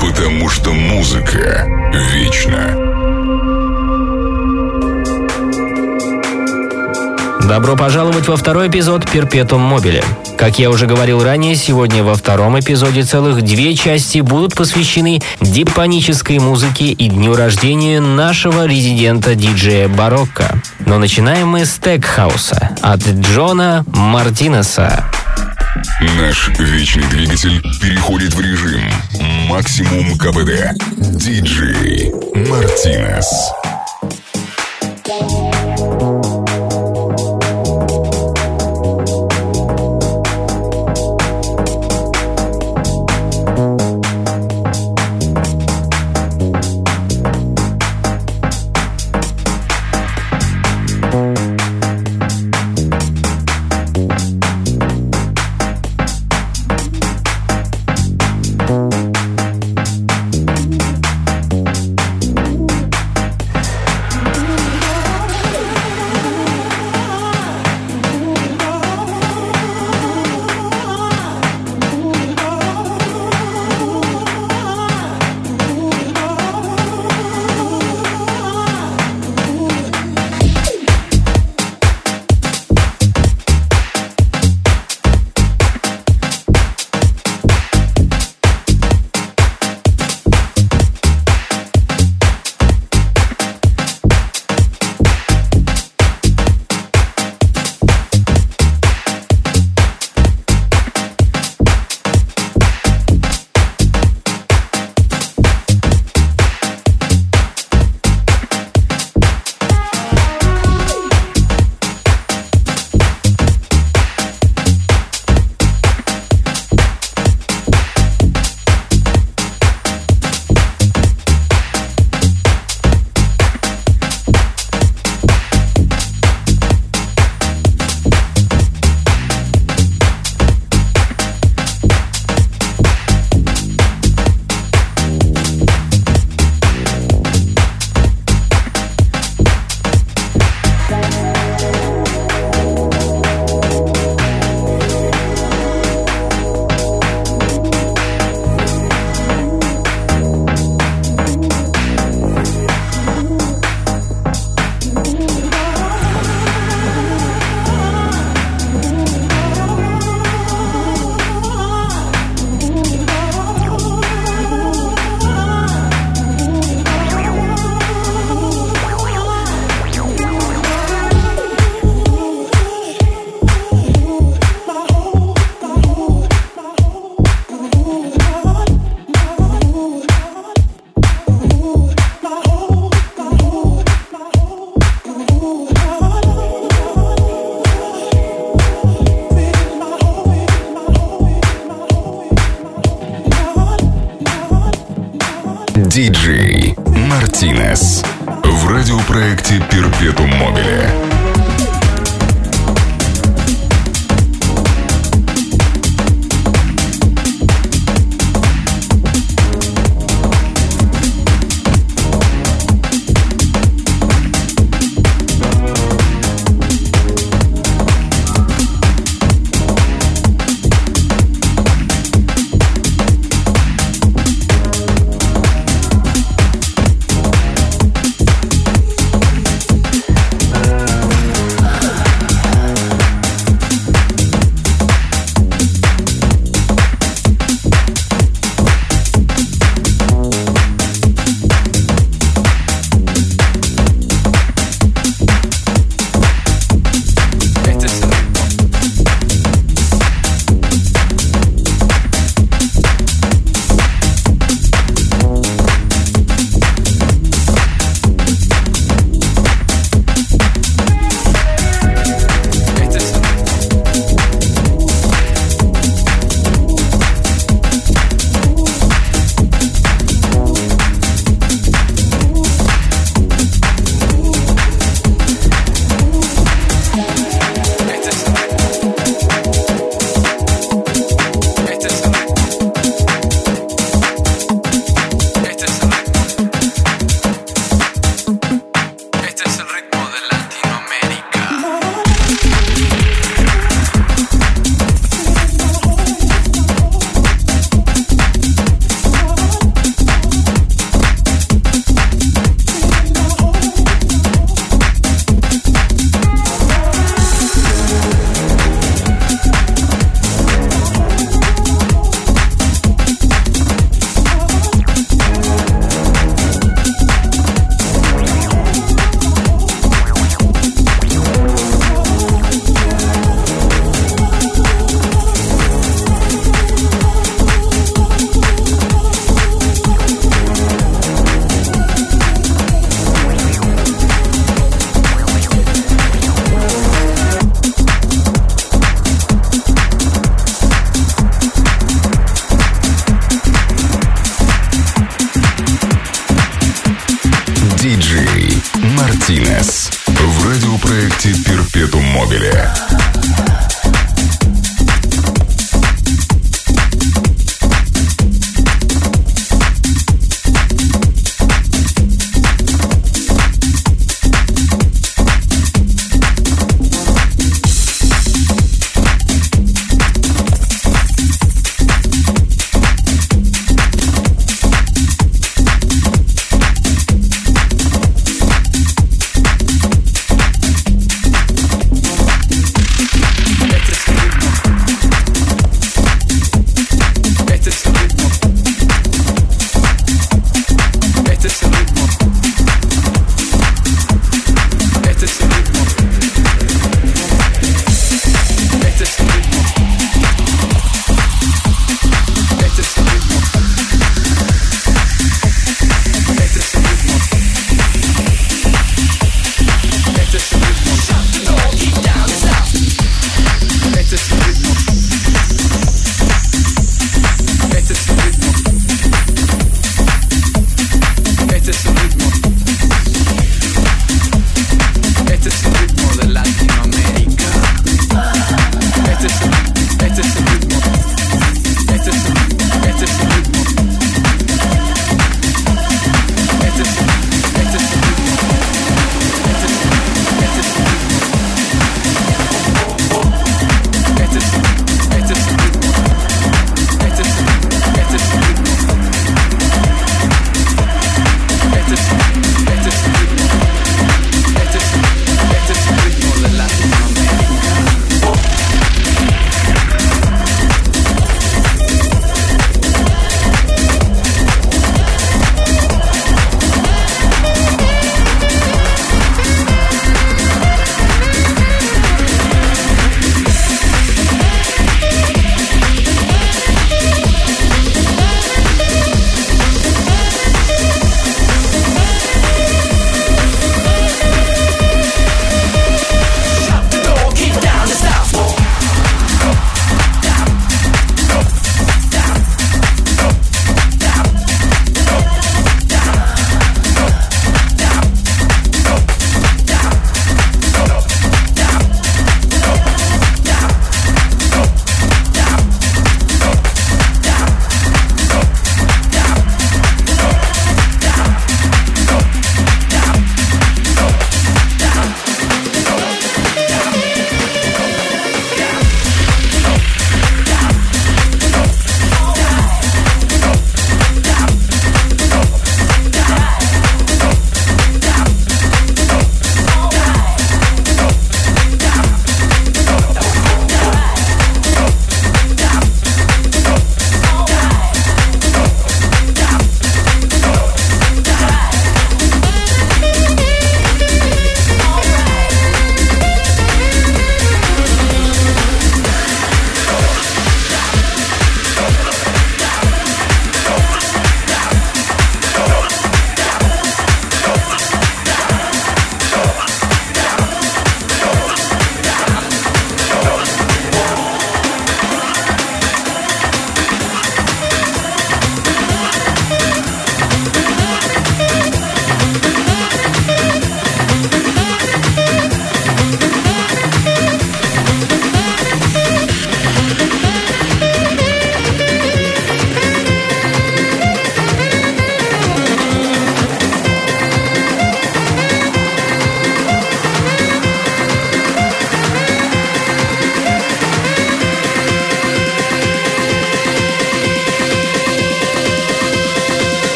потому что музыка вечна. Добро пожаловать во второй эпизод «Перпетум Мобиле». Как я уже говорил ранее, сегодня во втором эпизоде целых две части будут посвящены дипонической музыке и дню рождения нашего резидента диджея Барокко. Но начинаем мы с тек-хауса от Джона Мартинеса. Наш вечный двигатель переходит в режим максимум КПД. Диджей Мартинес.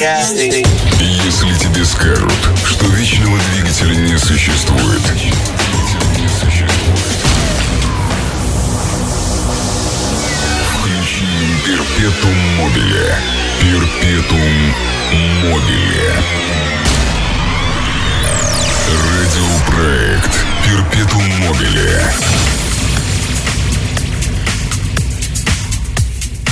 Если тебе скажут, что вечного двигателя не существует,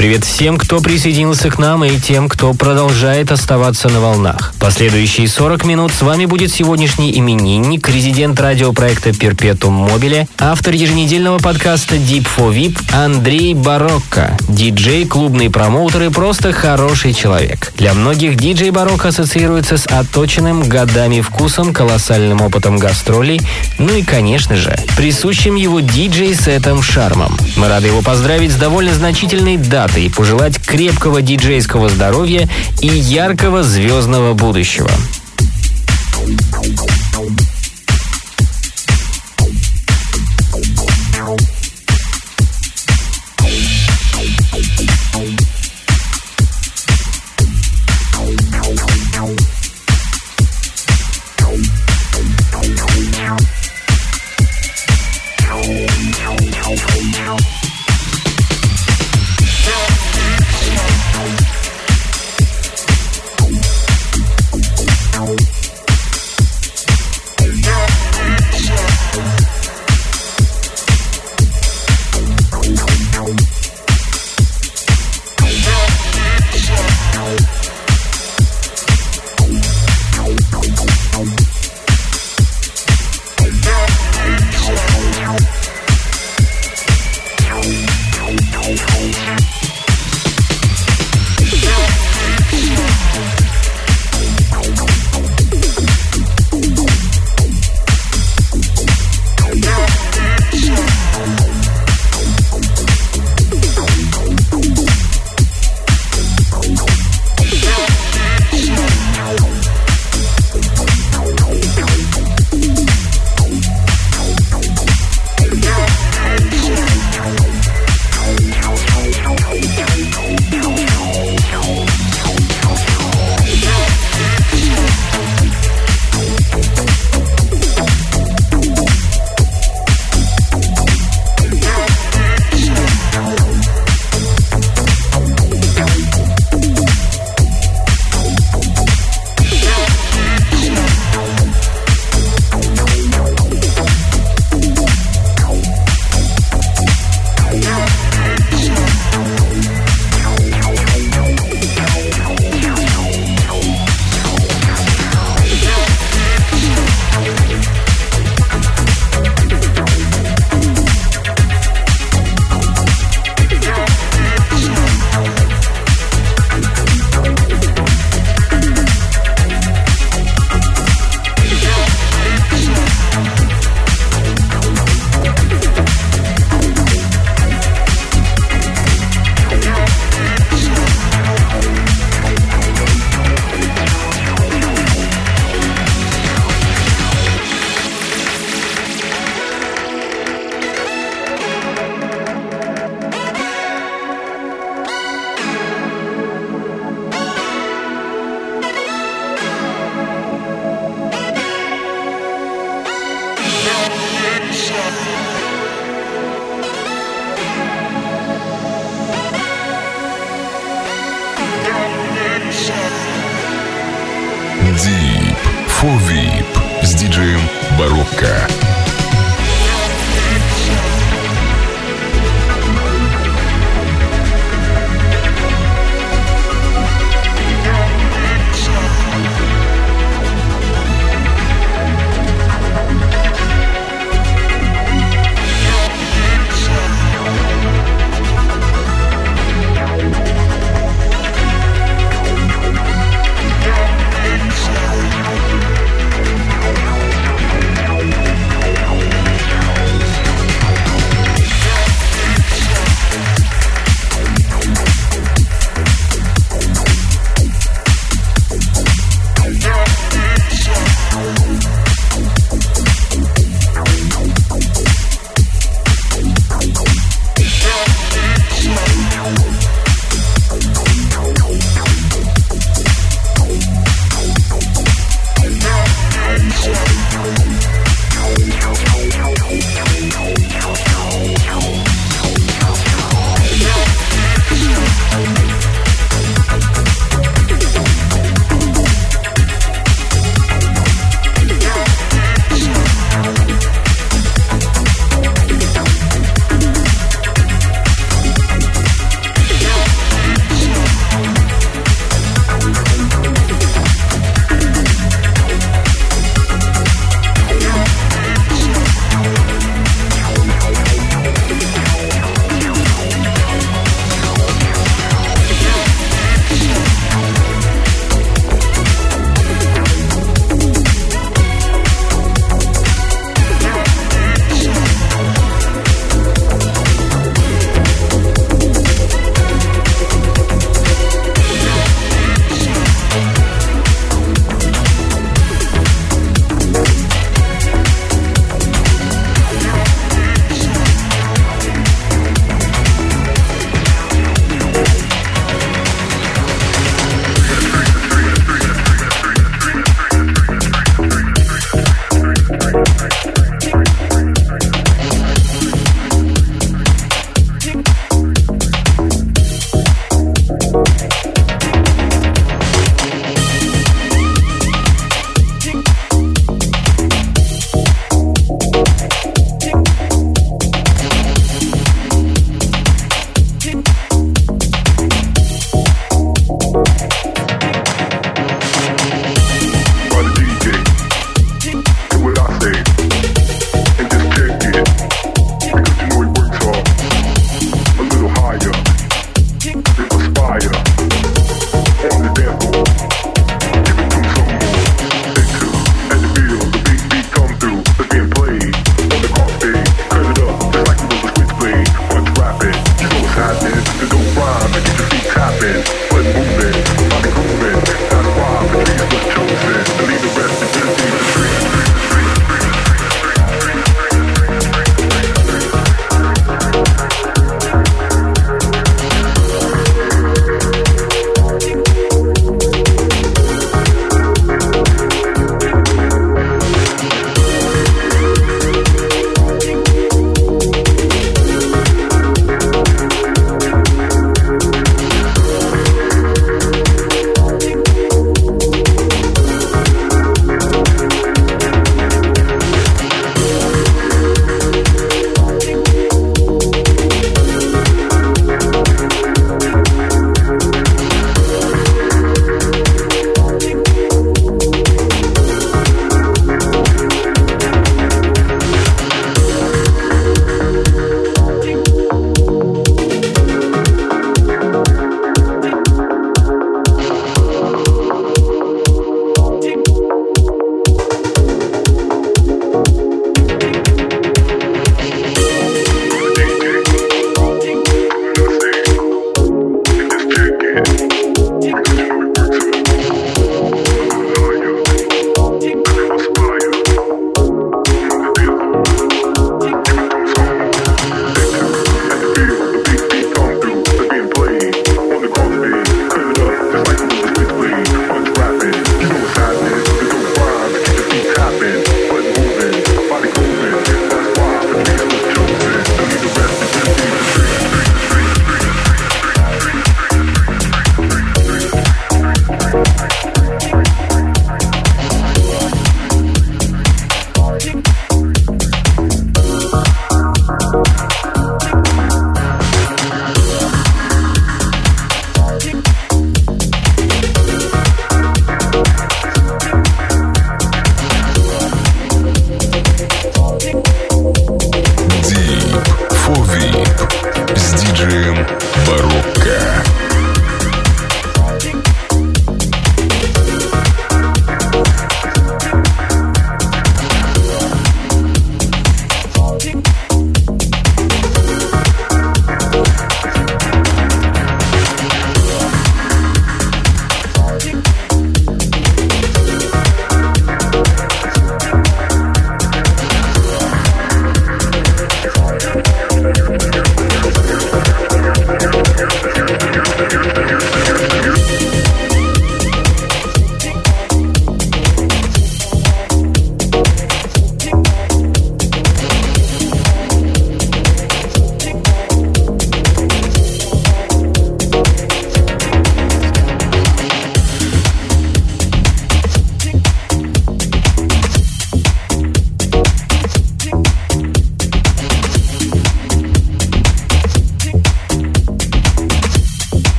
Привет всем, кто присоединился к нам и тем, кто продолжает оставаться на волнах. Последующие 40 минут с вами будет сегодняшний именинник, резидент радиопроекта Perpetuum Mobile, автор еженедельного подкаста Deep for VIP Андрей Барокко, диджей, клубный промоутер и просто хороший человек. Для многих диджей Барокко ассоциируется с отточенным годами вкусом, колоссальным опытом гастролей, ну и, конечно же, присущим его диджей-сетом шармом. Мы рады его поздравить с довольно значительной датой и пожелать крепкого диджейского здоровья и яркого звездного будущего.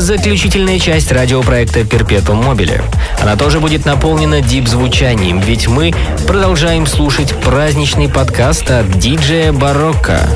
Заключительная часть радиопроекта «Перпетум Мобиле». Она тоже будет наполнена дип-звучанием, ведь мы продолжаем слушать праздничный подкаст от диджея Барокко.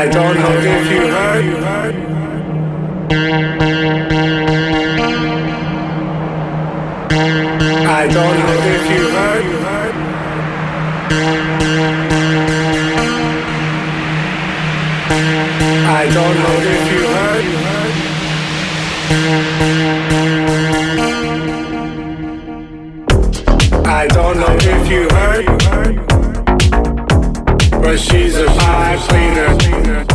I don't know if you heard. I don't know if you heard. I don't know if but she's a five cleaner.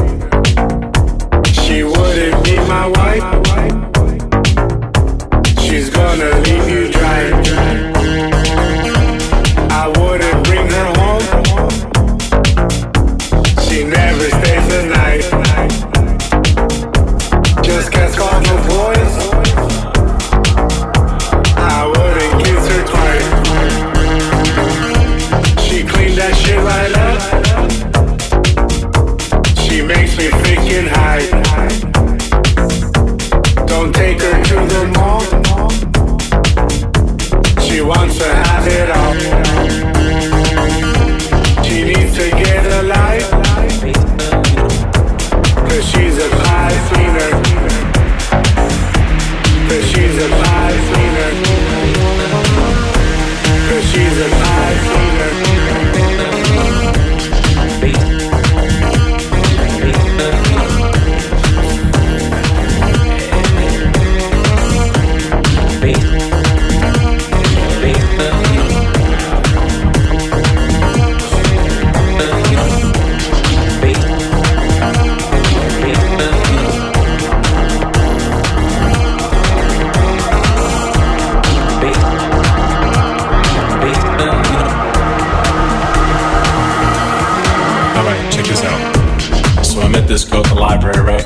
just go to the library, right?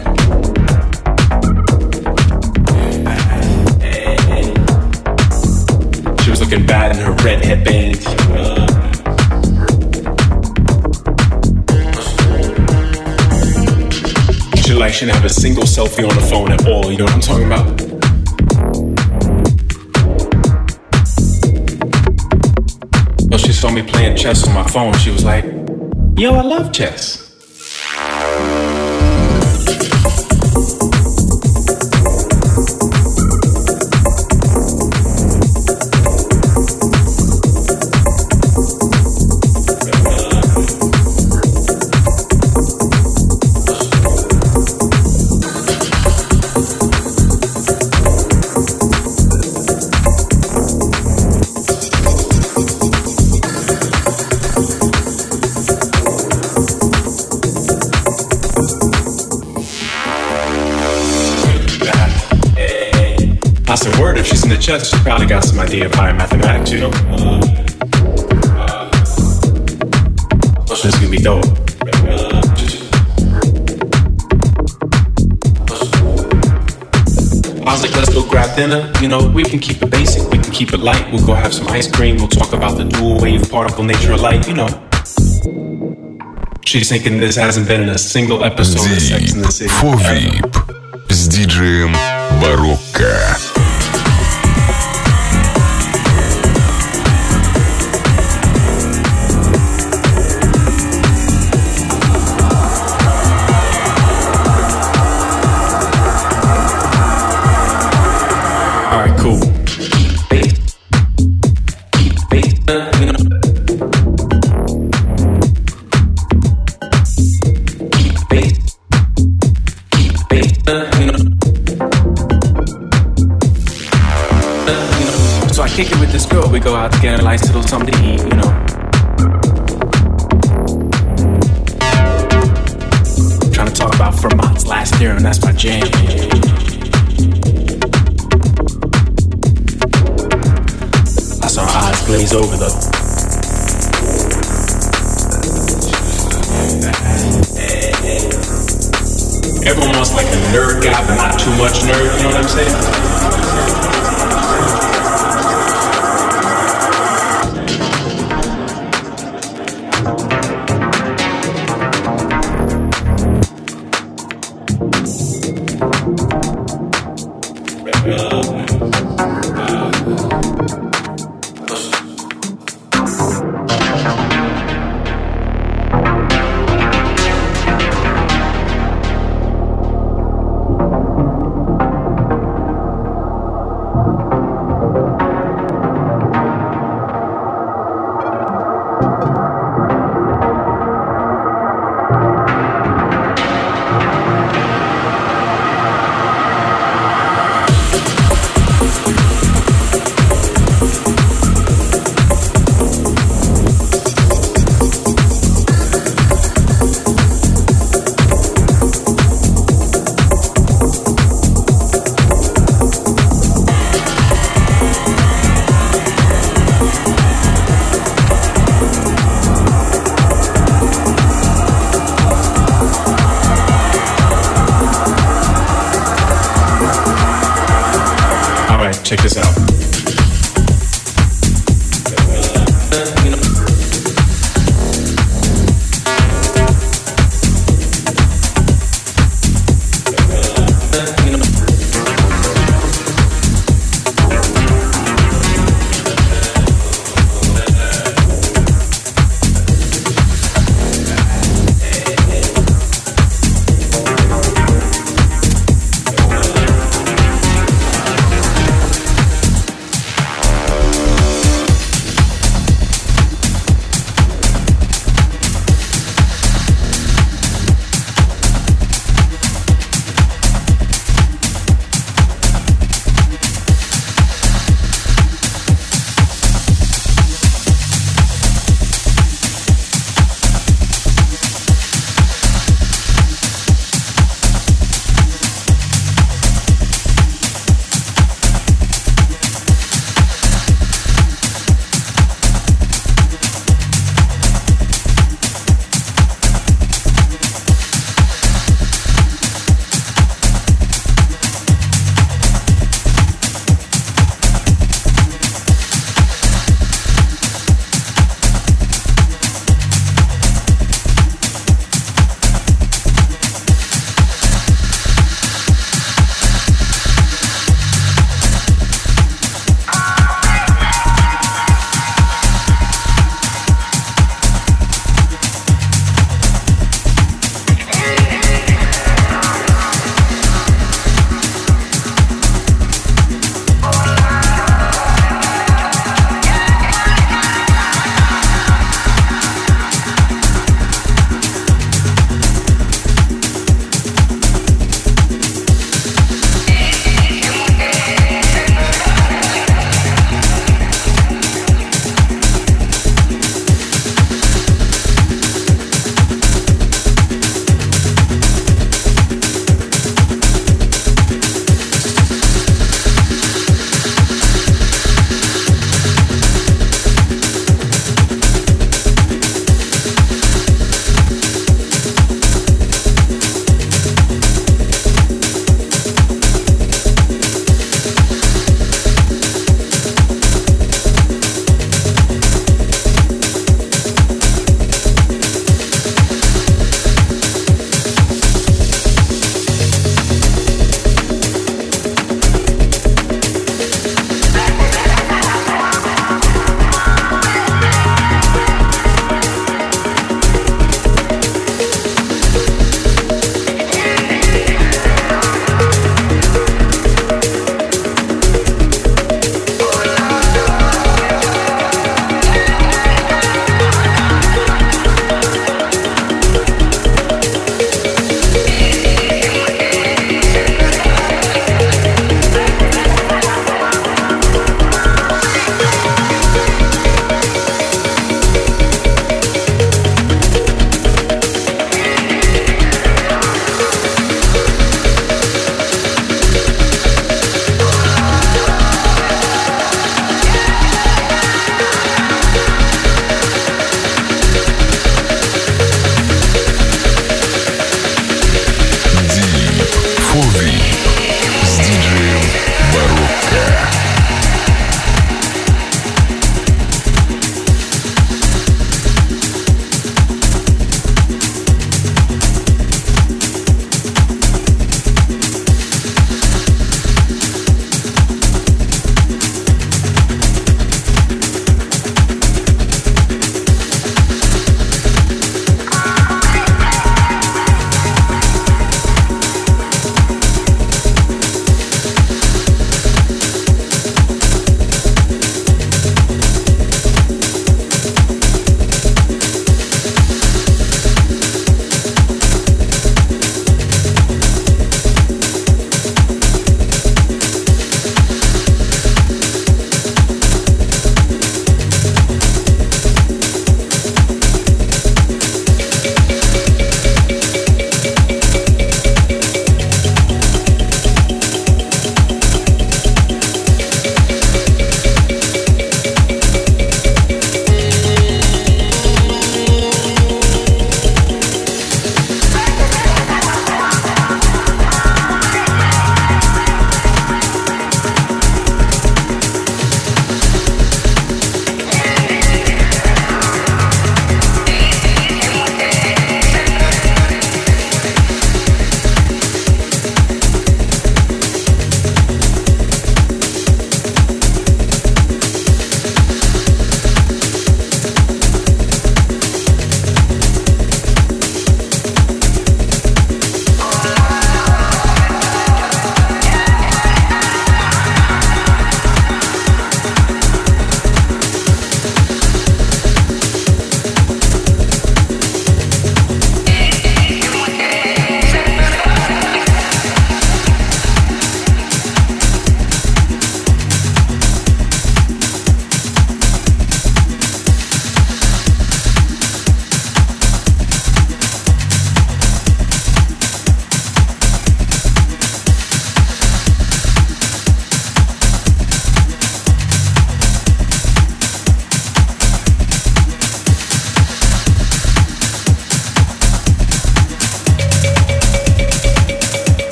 She was looking bad in her red headband. She like she didn't have a single selfie on the phone at all. You know what I'm talking about? But she saw me playing chess on my phone. She was like, "Yo, I love chess." if she's in the chest, she probably got some idea of higher mathematics, you know? This is gonna be dope. I was like, let's go grab dinner. You know, we can keep it basic, we can keep it light. We'll go have some ice cream. We'll talk about the dual wave particle nature of light. You know, she's thinking this hasn't been in a single episode of Sex in the City. for VIP с диджеем Барокко. Out to get a nice little something to eat, you know. Trying to talk about Fermat's last theorem. That's my jam. I saw her eyes glaze over though. Everyone wants like a nerd guy, but not too much nerd, you know what I'm saying? Check this out.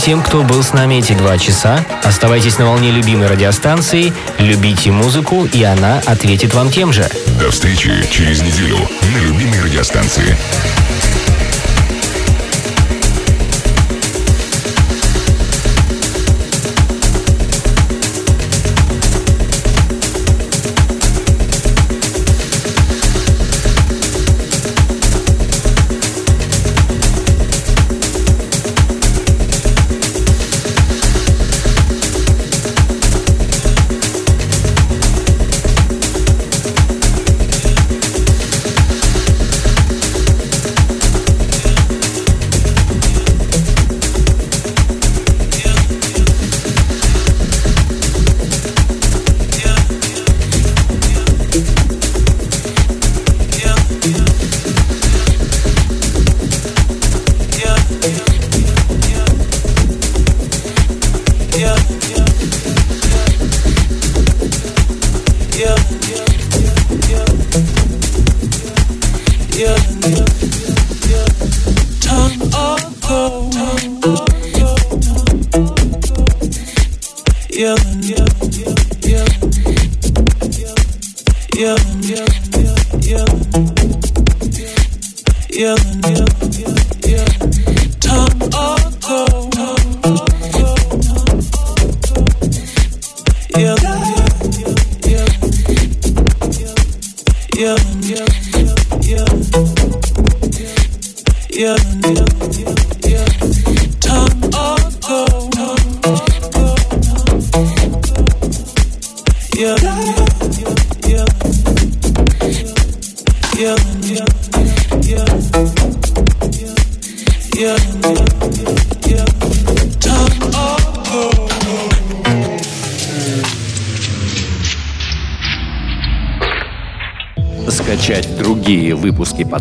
Всем, кто был с нами эти два часа. Оставайтесь на волне любимой радиостанции, любите музыку, и она ответит вам тем же. До встречи через неделю на любимой радиостанции.